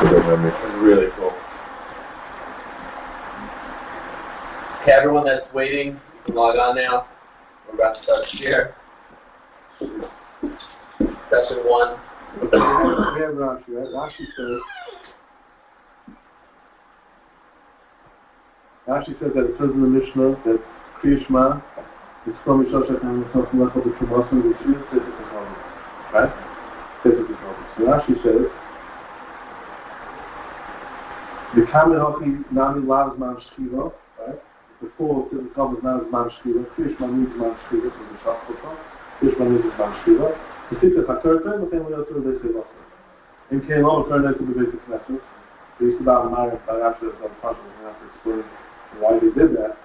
It's really cool. Okay, everyone that's waiting, you can log on now. We're about to start here. Session one. we have Rashi, right? Rashi says, Rashi says that it says in the Mishnah that Kriyishma is from Mishosha and something like the Chumasim, which is Sefer Technology. Right? Sefer Technology. So Rashi says, the Kamen Hochi Nami Lavs Man Shkiva, right? The Kamen Nami Man Shkiva, Kriyishma needs Man Shkiva from the Shachota, Kriyishma needs Man Shkiva. The Sita but then we also the Basic Vasa. In turn out to the Basic Knesset. They used to bow the it's on the Pasha, we have to explain why they did that.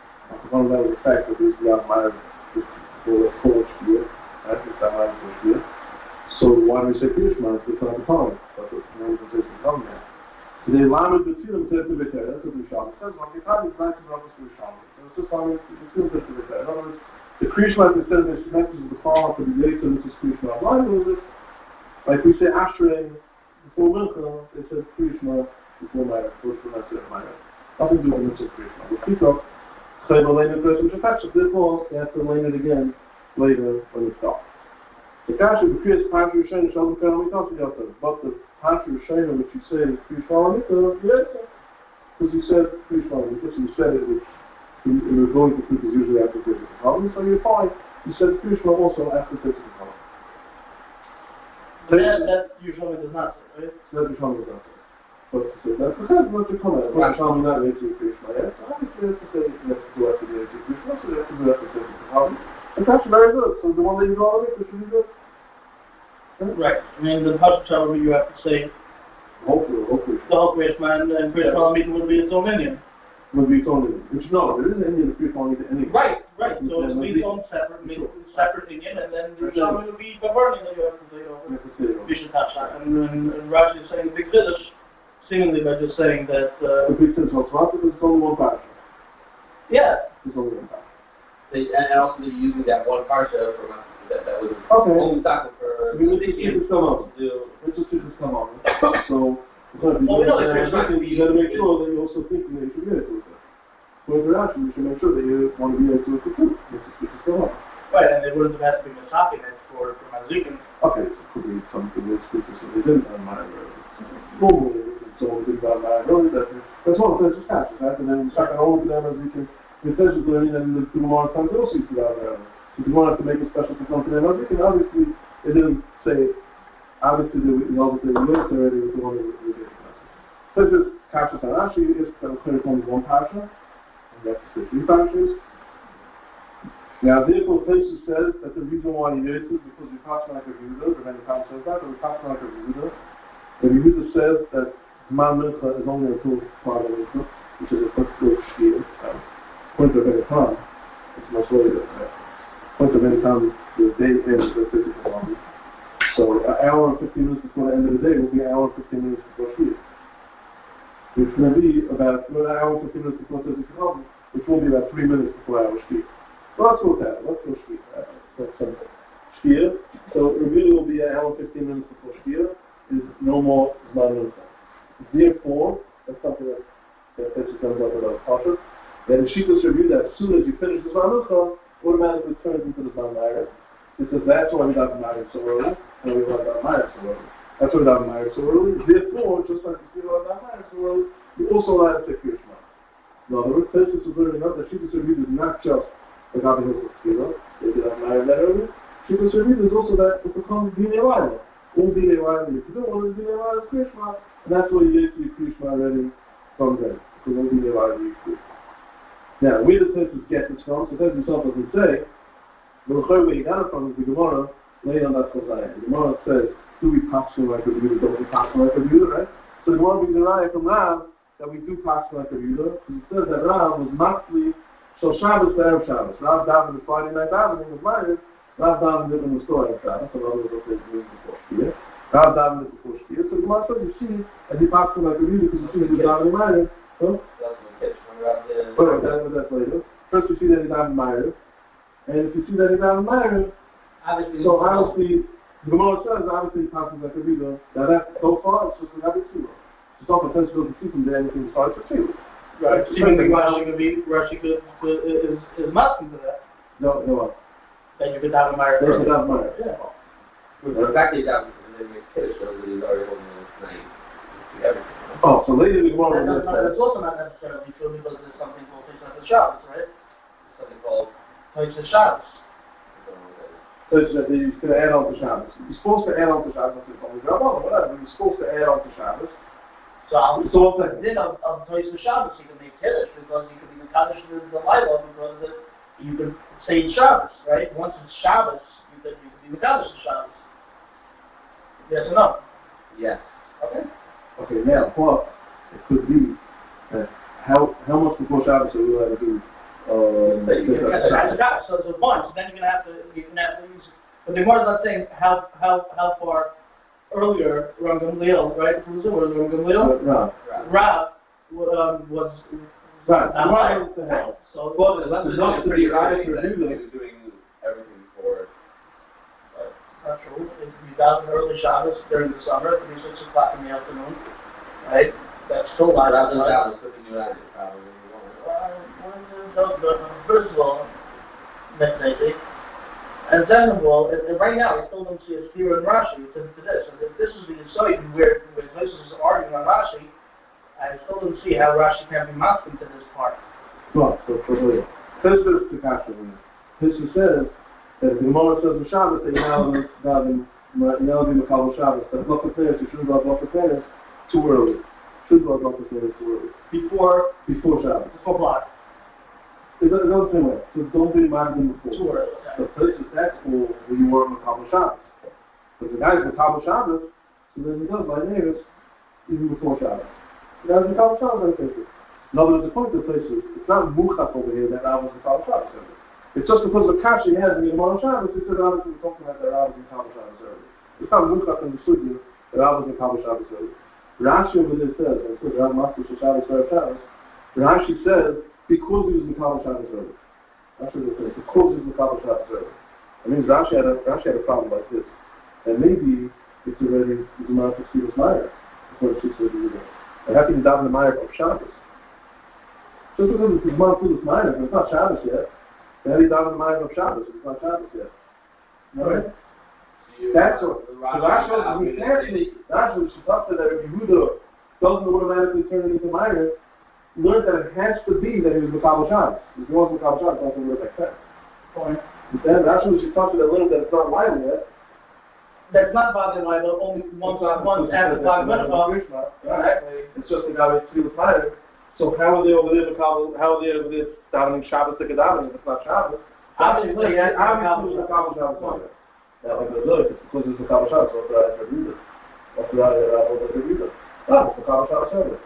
One of that was the fact that they used to bow the for the full Shkiva, right? It's that Maya for Shkiva. So why do we say Kriyishma? It's of the time. But the organization come there. The Lamed Betzilim said to what the Shabbat says, when you have these nice brothers to the Shabbat. It's just Lamed Betzilim said to Beter. In other words, the Krishma instead of this message of the fall to the Yetzer, this is Krishma. Why do this? Like we say Ashrei before Milcha, they said Krishma before Maya, before Shemana Maya. Nothing to do with Mitzvah Krishma. But Pito, Chayva Lena person Shefetch, therefore they have to learn it again later when it's dark. The Kasha, the Kriyas Pasha Yishayim, Shalom Karam, we that. But the Pasha Yishayim, which you say is Krishma Mikra, yes, because he said Mikra, so you said it, which in, in the going to is usually after physical problem, so you're fine. He said Krishma also after physical problem. That, that usually does not say, right? That usually does not say. But to say that, because what you come at, what you not into Krishma, yes, obviously you have to say you have to do after the into Krishma, so you have to do after physical problem. And that's very good. So the one that you on it, should be good. Right. I mean, the Pasha Shalom, you have to say, Hopefully, hopefully. the whole Krishma and, and Krishma Lamita would be its own Indian. Would be its own Indian. Which no, there isn't Indian if people only any. Right, right. So it would be its own separate, separate Indian, and then the Shalom would be governing that you have to say over. You have to say it over. Bishop Tafshan. And, and, and Rashi is saying the big village, seemingly by just saying that, uh, The big sense of Tzvat, there's only one parsha. yeah, There's only one parsha. And and also they're using that one parsha from that, that was Okay. only talking for We need to this come up. do. Let's just see this come on. So, because Well, we know that you there's not gonna be- gotta make sure that you're also thinking that you should be able to it. Well, if you're asking, you should make sure that you want to be able to it too. Let's just see this come on. right, and they wouldn't have had to be Masaki next for, for Mazikin. Okay, so it could be something that's stupid, so they didn't have my normally, and so we didn't have my really, that, that's one of the things that right? And then the second all of them as we can, if there's a learning, then the two more times they'll see throughout there. If you want to make a special for something, you obviously, it didn't say, obviously, that they military, were the one that was the This is Kasha Tarashi, is clear from one Pasha, and that's the three Pashas. Now, therefore, places says that the reason why he is is because we pass like a Yehuda, the many times says that, but we pass like a Yehuda. The Yehuda says that Man Milcha is only until Friday Milcha, which is a particular year. Um, point of any time, it's much later. Of any time, the day ends at physical moment. So, an hour and 15 minutes before the end of the day will be an hour and 15 minutes before Shkia. going to be about well, an hour and 15 minutes before physical moment, which will be about three minutes before our Shkia. Well, let's go with that. Let's go Shkia. Uh, That's. Shkia. So it really will be an hour and 15 minutes before Shkia. Is no more Zman Therefore, that's something that that basically comes up with a Pasha. That if Shita review that as soon as you finish the Zman automatically turns into the Zman Ma'ariv. It says that's why we got the so early, and we the Ma'ariv so early. That's why we got the so early. Therefore, just like you the Ma'ariv so early, you also allowed to take Krishma. In other words, Tesis is learning out that Shita review is not just the having this tefillah, they did not marry that early. Shita Shavit is also that it becomes Dine Laila. All Dine you can do, all Dine Laila is Krishma, and that's why you get to Krishma already from there. Because all Dine Laila you can Now, where the places get this from, so that himself doesn't say, the Lechor where he got it from is the Gemara, laying on that Chazayah. The Gemara says, do we pass from like a Yehuda, don't we pass from like a Yehuda, right? So the Gemara brings the Raya from Rav, that we do pass from like a Yehuda, because it says that Rav was mostly so Shabbos to Erev Shabbos. Rav davened the Friday night davening was Ma'ariv. Rav davened it in the store Erev Shabbos. So Rav was what they doing before Shkia. Rav davened it before Shkia. So the Gemara says, you see, and he passed him like a Yehuda because you see he was davening Ma'ariv. Huh? That's what gets when we're out there. Oh, that, that's later. First you see that he davened Ma'ariv. And if you see that he davened Ma'ariv, Obviously, so obviously, the Gemara says, obviously he passes like a Yehuda. Now that, so far, it's just like Abisua. It's not the principle to keep them there anything starts to feel. Right. So you think Rashi could be, Rashi could, could, is, is masking to that, No, no, that you could have a marriage. they should have money. Yeah. The fact that he's out and then he's kiddush shows that he's already holding this night. Everything. Oh, so later we want And to that's, not, that's also not necessarily true because there's something called Pesach Shabbos, right? Something called. Pesach Shabbos. So it's that he's going to add on to Shabbos. He's supposed to add on to Shabbos, not to call it Rabban, whatever. He's supposed to add on to Shabbos. So I'll So what's that? then of, of Pesach Shabbos, you can make Kiddush because you can be Mekadosh the, the Lila because it, you can say Shabbos, right? Once it's Shabbos, you can, you can be Mekadosh the Shabbos. Yes or no? Yes. Okay. Okay, now, but it could be that how how much before Shabbos are we allowed to do? Uh, But you Pesach can- Shabbos? Shabbos, so it's a bunch. Then you're gonna have to you're gonna have to use. But the Gemara's not saying how how how far earlier Ram Gamliel, right? From the Ram Gamliel, No, Rav um, was right. not Why right. is the hell? So Well, there's There's nothing nothing pretty to try early to that do he this. was doing everything before. not true. If you got an early Shabbos during the summer, it could be six o'clock in the afternoon, right? That's still live Rather than outside. that, was you out of probably. you. Well, well, well, First of all, maybe. And second of all, if- if right now, I still don't see a clear in Rashi to, to this. And if this is the insight where, where this is arguing on Rashi, I still don't see how Rashi can be masking to this part. No, so for the Pesach to Kasha, Pesach says that if the Gemara says the Shabbos, they now have in now be Makal Shabbos. That not the fair, so should not the fair is too early. The fair is too early. Before, Before Shabbos. before block. It doesn't same way. So don't be mad them before. Too early. The place is that's for when you were Makal Shabbos. But the guy is Makal Shabbos, so then he does by the neighbors even before Shabbos. The guy is Makal Shabbos, I think. In other words, the point of the place is, it's not Muchach over here that Rav was Makal Shabbos. It's just because the he has in the Gemara Shabbos, it's that Rav is talking about that Rav was Makal Shabbos early. It's not Muchach in the Sugya that Rav was Makal Shabbos early. Rashi over there says, and it says Rav Master Shabbos Rav Shabbos, Rashi says, because he was Makal Shabbos early. That's what it says, because he was Makal Shabbos early. That means Rashi had a, Rashi had a problem like this. And maybe it's already, it's a matter of Stevens Meyer, before she said it was It had to be down the Meyer of Shabbos. Just because it's Zman Tulis Meyer, it's not Shabbos yet. To be the Meyer of Shabbos, it's not Shabbos yet. Alright? That's what, so Rashi we actually, Rashi she thought that if Yehuda doesn't automatically turn it into Meyer, learned that it has to be that he was Makabal Shabbos. If he wasn't Makabal Shabbos, that's what it would make sense. Point. Then Rashi was, she thought that a little that it's not Meyer yet. That's not bothering but only once, once after Plag Mincha. Exactly. It's just the guy who's three with Meyer. So how are they over there Makabal, how are they over there davening Shabbos to Gedalim if it's not Shabbos? Obviously, yeah, obviously it's Makabal Shabbos. Now, if it's look, it's because it's Makabal Shabbos, what's the right Rebuda? What's the right Rebuda? Oh, it's Makabal Shabbos early.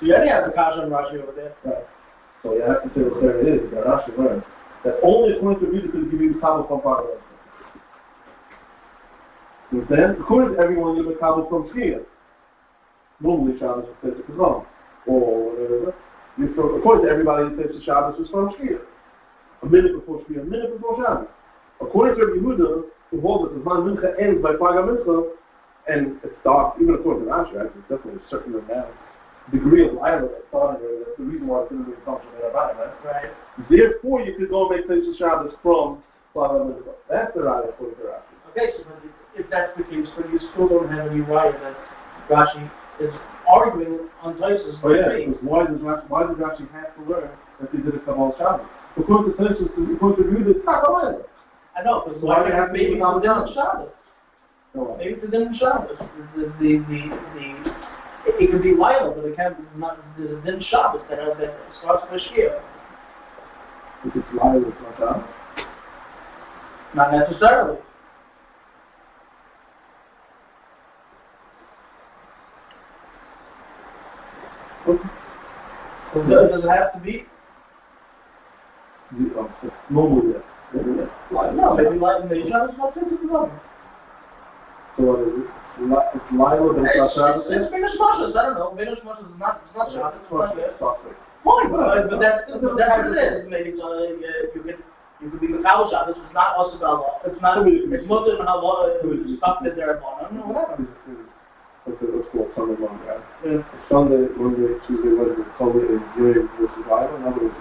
So you already have the Kasha and Rashi over there. Right. So you have to say what it is, that Rashi learned. That only according to Rebuda could give you the Kabbalah from part of it. You understand? According to everyone, you have Kabbalah from Shkia. Normally Shabbos is Pesach Kazam. Or uh, whatever. From, according to everybody, it says Shabbos is from Shkia. A minute before Shkia, a minute before Shabbos. According to Yehuda, who holds that the Zman Mincha ends by Paga Mincha, and it's dark, even according to Rashi, right? There's definitely a certain amount, degree of light that's starting there. Uh, that's the reason why it's going to be a function of Rabbi, right? Right. Therefore, you could go and make Pesach Shabbos from Paga Mincha. That's the right according to Rashi. Okay, so if, if that's the case, but you still don't have any right that Rashi is arguing on Taisus. Oh yeah, because why does Rashi, why does Rashi have to learn that they did a Kabbalah Shabbos? According to Pesach, according to Yehuda, it's not Kabbalah. I know, because Why why do you have to maybe do it it's on the Shabbos. No, Maybe it's the Shabbos. The, the, the, the, the, it, it could be Lila, but it can't be not the Din Shabbos that, has- that starts with Shkia. if it's live, it's not Shabbos. Not necessarily. So does it have to be? Normally, yes. Yeah, yeah. No, maybe like maybe Shabbos not to the Lila. So what is it? It's Lila, but it's not Shabbos It's? Venus Moshes, I don't know. Venus Moshes is not, it's not Shabbos, it's not. Softly. Fine, but, but that's, that's what it is. Maybe it's, uh, you could, you could be Mikhail Shabbos, it's not Osabella, it's not, it's Mutter and Hava, it's stuck in there, I don't know, whatever. What's it- called Sunday, Monday, right? Yeah. Sunday, Monday, Tuesday, Wednesday, Sunday is during the survival. In other words,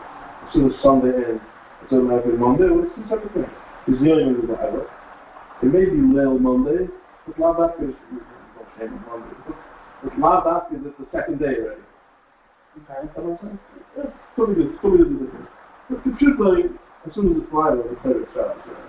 as soon as Sunday ends, it's automatically Monday. Well, it's two separate things. It's the survival. It may be Lil Monday, but not that is don't say Monday. But not that is it's the second day already. Okay. That makes sense? Yeah, be good, be good. But the truth is, as soon as it's Friday, it's better Shabbos. right?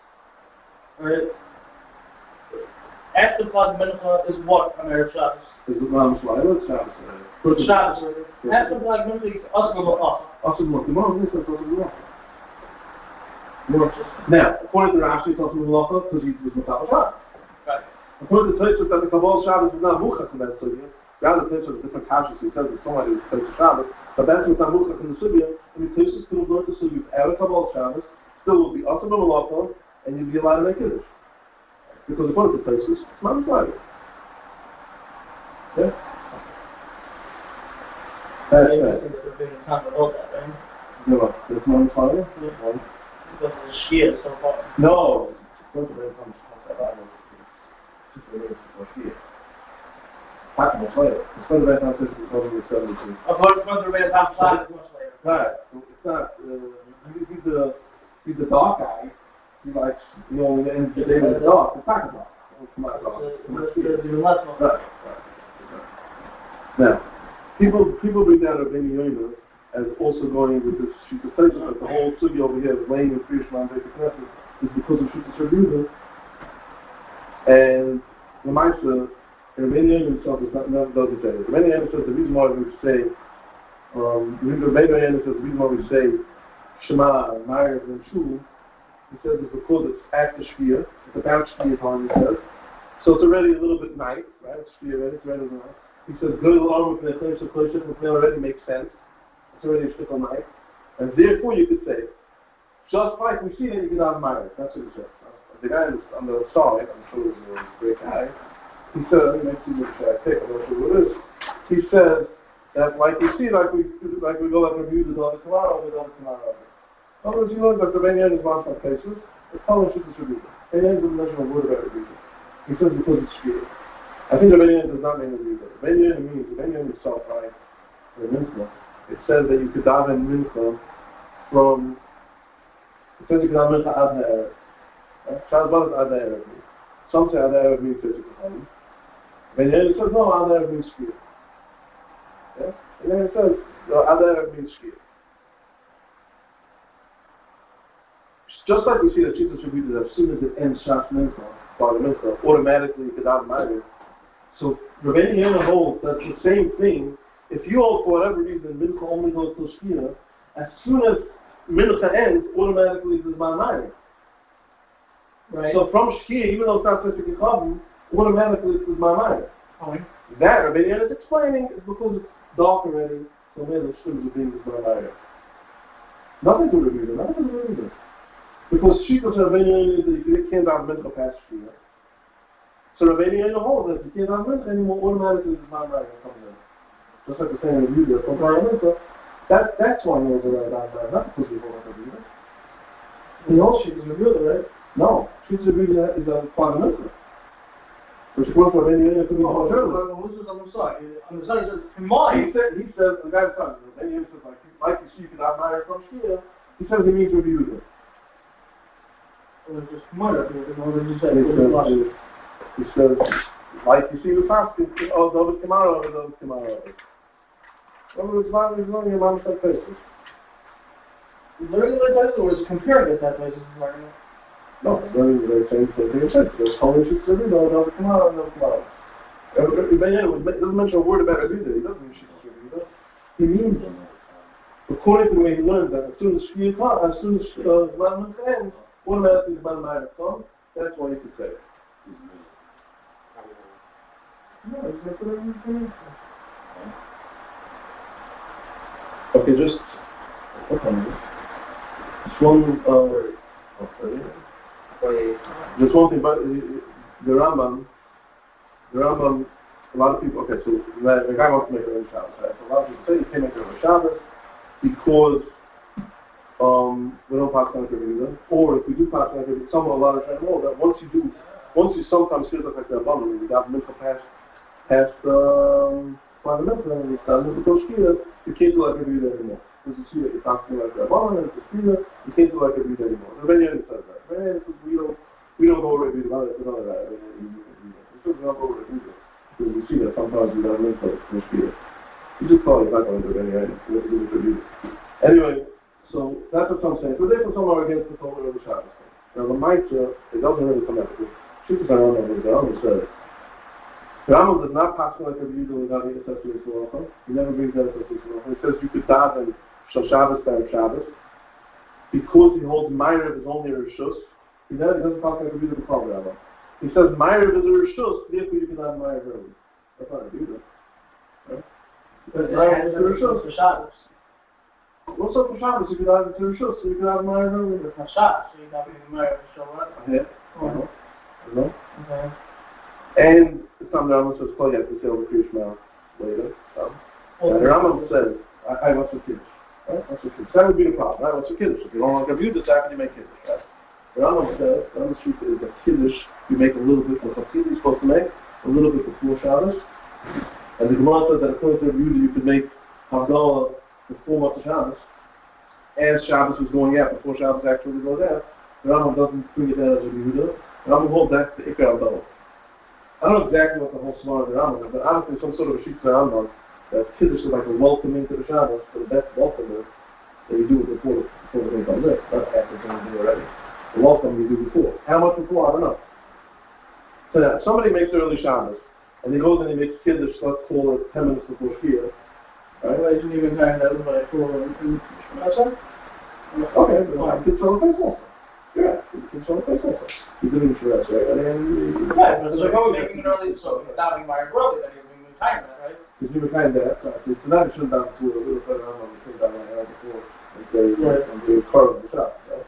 Alright? After Plag Mincha is what on Erev Shabbos? Is it Mount Sinai? It's Shabbos. uh, Shabbos. After Plag Mincha is L'Ocha. Also, look, the Gemara says also Melacha. Now, according to Rashi, it's also Melacha because he was Melacha Shabbos. Right. According to Tosfos, that the Kabbalah Shabbos is not Muchach in that sugya. Rather, Tosfos is different kashrus. He says that somebody was Tosfos Shabbos, but that's what's not Muchach in the sugya. And the Tosfos could have learned the sugya of Kabbalah Shabbos, still will be also Melacha, and you'd be allowed to make it. Because according to Tosfos, it's not Melacha. Yeah? That's right. it's a big time about that, right? No, it's not Melacha. Yeah. Because of the Shia so far. No, quanto bem vamos conservar o que Ah, não foi? Mas quando vai estar sempre com o seu amigo. According to the Red Hot Flag, it's much later. Right. It's not, uh, he- he's the, he's the dark guy. He likes, you know, in the end of the day, the dark, the pack dark. Come on, dark. Come on, It's see it. the last one. Right, right, right. Now, people, people bring down Rabbeinu Yonah as also going with this Shita Tesis, that the whole sugi over here is laying in Krishma and Beit Knesset is because of Shita Shabbat. And the Maisa, Rabbeinu Yonah himself is not, never doesn't say. Rabbeinu Yonah says the reason why we say, um, Rabbeinu Yonah says the reason why we say Shema Meyer and Shul, he says it's because it's after Shkia, it's about Shkia time, he says. So it's already a little bit night, right? It's Shkia already, it's already night. He says, go to the arm with the Klesha, Klesha, Klesha already makes sense. It's already a shtickle night. And therefore you could say, just like we see that you can have Meyer. That's what he says. The guy the, on the side, I'm sure he's a great guy, he says, let me see which I pick, I'm not sure what it is. He says that like we see, like we like we go like review the other tomorrow, the other tomorrow. Other words, you know that the Benyan is one some cases, it's telling should distribute. Benyan doesn't mention a word about rebuke. He says because it's true. I think the Benyan does not mean. The Benyan means, the Benyan itself, right, the Mincha, it says that you could daven Mincha from, it says you could daven Mincha ad ha'erev. Does ad ha'erev mean? Some say ad ha'erev means physical time. Benyan says no, ad ha'erev means shkia. Yeah? And then it says, no, ad means shkia. Just like we see that Chitas Rebuta, as soon as it ends Shas Mincha, the Mincha, automatically could daven Ma'ariv. So Rabbeinu Yonah holds that the same thing, if you hold for whatever reason Mincha only goes to Shkia, as soon as Mincha ends, automatically there's Ma'ariv. Right. So from Shkia, even though it's not such a Kichavim, automatically it's Ma'ariv. Fine. That Rabbeinu Yonah is explaining is because it's dark already, so maybe the students are being Ma'ariv. Nothing to review, nothing to review. Because Yonah is that you can't have Mincha past Shkia. So Rabbeinu Yonah holds that if you can't Mincha anymore, automatically the Ma'ariv comes in. Just like the saying of Yudah, from Mincha, that, that's why he holds it right on not because we hold it Yudah. The whole shit is revealed, right? No, Shita Rabbeinu is a fundamental. Which according to Rabbeinu Yonah could be Oh, called sure. Shita. But who's this on the side? On the side, in He mine. said, he says, the guy's son, Rabbeinu Yonah says, like, like you see, you can have from Shkia, he says he means Yudah. It He says, like you see the fast, oh, David tomorrow, David tomorrow. Well, it's not, mom's like faces. Learning like that, or is comparing it that way? Just learning. No, even the same thing. It's just, there's only shit to do, no, David tomorrow, David it doesn't mention a word about it either. He doesn't mean do, He means it. According to the way he learned that, as soon as comes, as soon as uh, uh, Zman ends, automatically Zman Ma'ariv comes, that's why he could say it. No, it's like whatever you can. Okay, just, what time is it? Just one, uh, okay. Twenty-eight. Just one thing, but uh, the Rambam, the Rambam, a lot of people, okay, so the, the guy wants to make a on Shabbos, right? So a lot of people say you can't make it on Shabbos because, um, we don't pass on either. Or if we do pass on it, some, a of times, know that once you do, once you sometimes feel like the Rambam, you got mental past, past, um, fundamental, and it's done with the Koshkira, you can't do like day anymore. Because you see that you're talking like the and it's a you can't do like every day anymore. The Rebbeinu says that. Rebbeinu says we don't, we don't go over it, we don't, that. We don't go over it. Because we see that sometimes we don't mental Koshkira. You just call it, not going to do it anyway, to so that's what I'm saying. So therefore some are against the Torah of the Shabbos. Now the Maitza, it doesn't really come out Shittas Rambam is the Rambam says, the Rambam does not pass like a Yudah without the accessory Sorocha. He never brings that accessory Sorocha. He says you could daven Shal Shabbos by Shabbos. Because he holds Ma'ariv is only a Rishus, he never he doesn't pass like a Yudah before the Rambam. He says Ma'ariv is a Rishus, therefore you can have Ma'ariv early. That's not a Yudah. Right? Because Ma'ariv is a Rishus. For Shabbos. What's up with Shabbos? You could have it to Rishus, so you could have Ma'ariv early. It's not Shabbos, so you're not going to marry for Shabbat. Yeah. Uh-huh. Uh-huh. Okay. And some Rambam says, "Call you to say over Krishma later." So, and the Rambam says, "I, I want to kiddush." Right? What's the kiddush? That would be the problem. Right? What's the kiddush? If you don't want to view this, how can you make kiddush? Right? The Rambam says, Rambam truth is that kiddush you make a little bit for Chatzil, you're supposed to make a little bit before Shabbos. And the Gemara says that according to the you could make Havdalah before Shabbos, as Shabbos was going out, before Shabbos actually goes out. The Rambam doesn't bring it down as a view. The Rambam holds that's the Ikar Havdalah. I don't know exactly what the whole smart of the Rambam is, but obviously some sort of a sheet Rambam that Kiddush is like a welcome into the Shabbos, the best welcome that you do it before before the day comes in, not after the day already. The welcome you do before. How much before? I don't know. So yeah, somebody makes early Shabbos, and he goes and he makes Kiddush, let's call it 10 minutes before Shkia. Right? Well, isn't even time that everybody for in Shemasa? Okay, but I could throw a face also. Yeah, you can throw a face also. You didn't dress, right? I mean, Right, but it's like, oh, making it early, so not being married early, then you're being time that, right? Because you were kind of, that, so so that should down to a little further on, we should down like right before, and say, Right. and do carve the shop, right?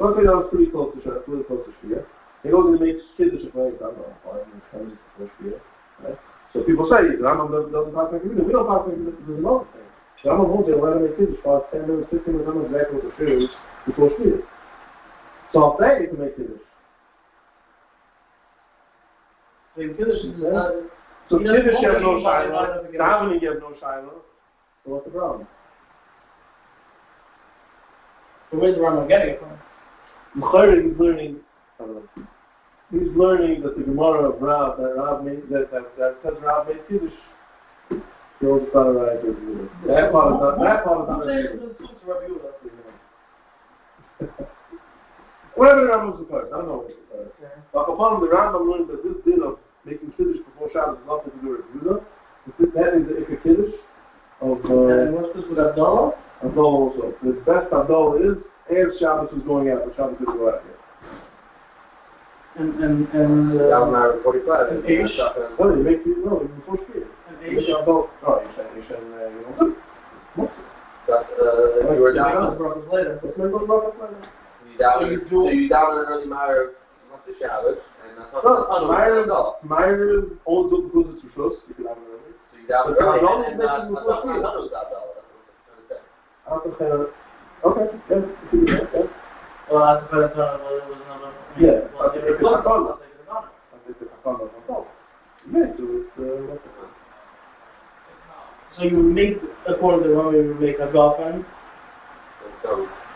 But I think that was pretty close to shop, pretty close to Shkia. He goes and he makes kiddush of like, I don't know, five minutes, ten minutes before Shkia, right? So people say, the Rambam doesn't, doesn't pass like We don't pass like there's another thing. The Rambam holds going to make kiddush for ten minutes, fifteen minutes, know exactly what the Shkia is before Shkia. So I'll say you can make kiddush. So you Kiddush is not, So He doesn't kiddush you have no shiloh, davening you have no shiloh. So what's the problem? so where's the Rambam getting it from? L'chayre, he's learning, I don't know, he's learning that the Gemara of Rav, that Rav made, that, that, that says Rav made Kiddush. Goes to right the That part is not, that part is not. Who says it's Yehuda? Whatever the Rambam is required, I don't know what it's required. Okay. But upon the Rambam learns that this din of making Kiddush before Shabbos is nothing to do with Yehuda. That is the Ikka Kiddush of, uh, And what's this with Havdalah? Havdalah also. The best Havdalah is, as Shabbos is going out, but Shabbos didn't go out yet. And, and, and, That was uh, my forty-five. And Aish. Well, you make you no, even before Shkia. and Aish Aisha. Havdalah. Oh, you're saying, you're saying, uh, you know, what? That's, uh, you were down, brothers later. Let's make those brothers like that. you down, So you so do- you down an early Meyer, went to Shabbos, and that's not, No, that's not Meyer, no. Meyer owns up because it's Rishos, you can have it early. So you down But early, Havdalah and is not, making that's not, before not, was Havdalah, that's what I'm trying to say. I don't think, uh, okay, yeah, you can do that, yeah. Well, that's the better time, well, it was another. Yeah, Well, I it's a fun. I'll take it on. I think it's a fun of Havdalah. Yeah, so it's, uh, what's it? So you would make, according to the Rambam, you would make a girlfriend,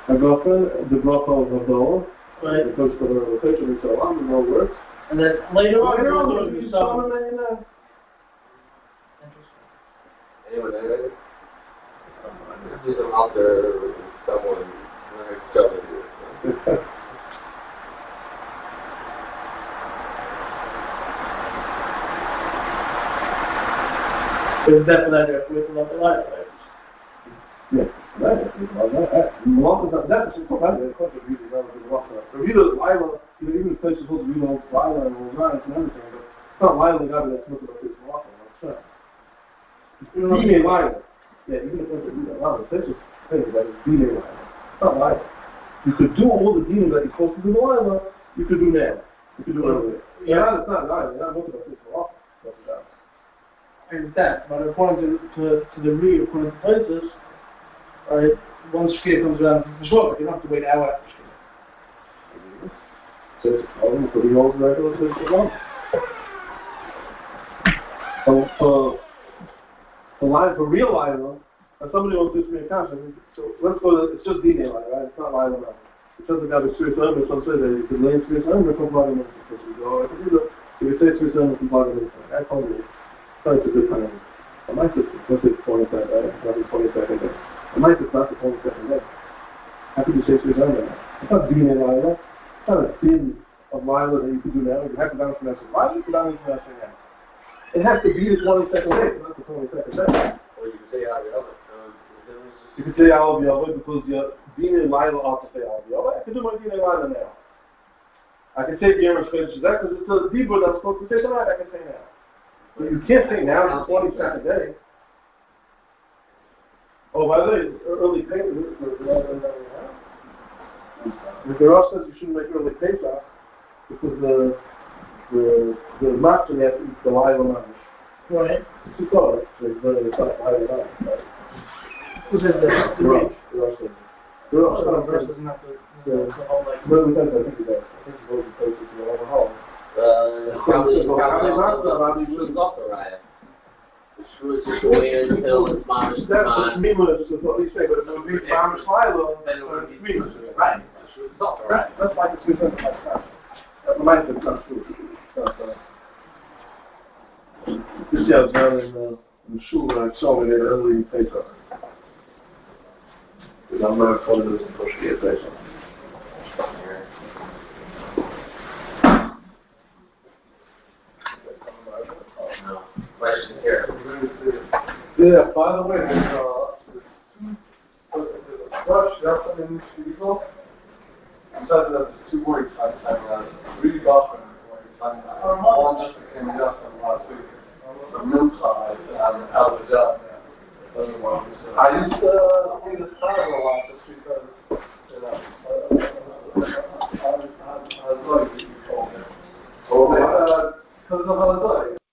A girlfriend, the bracha of Havdalah, right? the first of the rotation and so on, and all works. And then later on, Later you're on, doing you yourself. summon and, uh, anyway, I, I see them out there, someone, like, shoving you. There's definitely that with love the life. Yeah, that is, well, that, that, Malach is not, that's, of course, that's a question of really relative to Malach. So Rita, Lila, you know, even if places hold Rita, Lila, and Rosanic and everything, but it's not Lila, the guy that's looking at this Malach. Right. D-Day Lila. Yeah, even if it's a D-Day Lila, that's just thing that is D-Day Lila. It's not Lila. You could do all the demons that you're supposed to do in Lila, you could do now. You could do earlier. Yeah, it's not Lila. You're not looking at this for office. I understand, but according to, to, to the re, according to places, right, uh, once Shkia comes around for sure, you don't have to wait an hour after Shkia. So it's a problem for the old regular system. So, for, for line, for real Lila, and somebody wants this to be a conscience, so let's go to, it's just D-Day right? It's not Lila now. It doesn't have a serious element, some say that oh, you could lay serious element from plug in the system. So, I can do. So you say serious element from in the system. I you. So it's a good time. On my system, let's say it's 20 second day, not the 20 second day. On my system, not the 20 second day. How could you say serious element? It's not D-Day Lila. It's not a bin of Lila that you could do now. You have to down from that. Why do you down from that now? It has to be the 22nd day, not the 22nd day. Or you can say how the other. Um, there was just- You could say I'll be over because your Dina Lila ought to say I'll be over. I can do my Dina Lila now. I can say Guillermo finishes that because it's a Dibur that I'm supposed to say tonight. I can say now. But you can't say now, it's the 22nd day. Oh, by the way, early payment. The Rosh says you shouldn't make early Pesach because the the the master has to eat the live on Right. It's right. So it's very not live on? Who says that? The. The Rosh says. The Rosh doesn't have to, the like, Well, it depends, I think it does. I think it to places in the other hall. Uh, probably, probably the off the riot. Is what we say, but it Then it uh, would be. Right, the the. Right, that's like it's two like that. That reminds me of. But, uh, This year I was in, uh, in shul and I saw me there early Pesach. Here. Yeah, by the way, there's, a brush, that's in this. I'm telling you, there's two words, I, uh, really often, when I'm, one just became just from last week. The side, and the. I used to see this time a lot just because, you know, uh, I, I, I was like, you told me. So, uh, because of how like.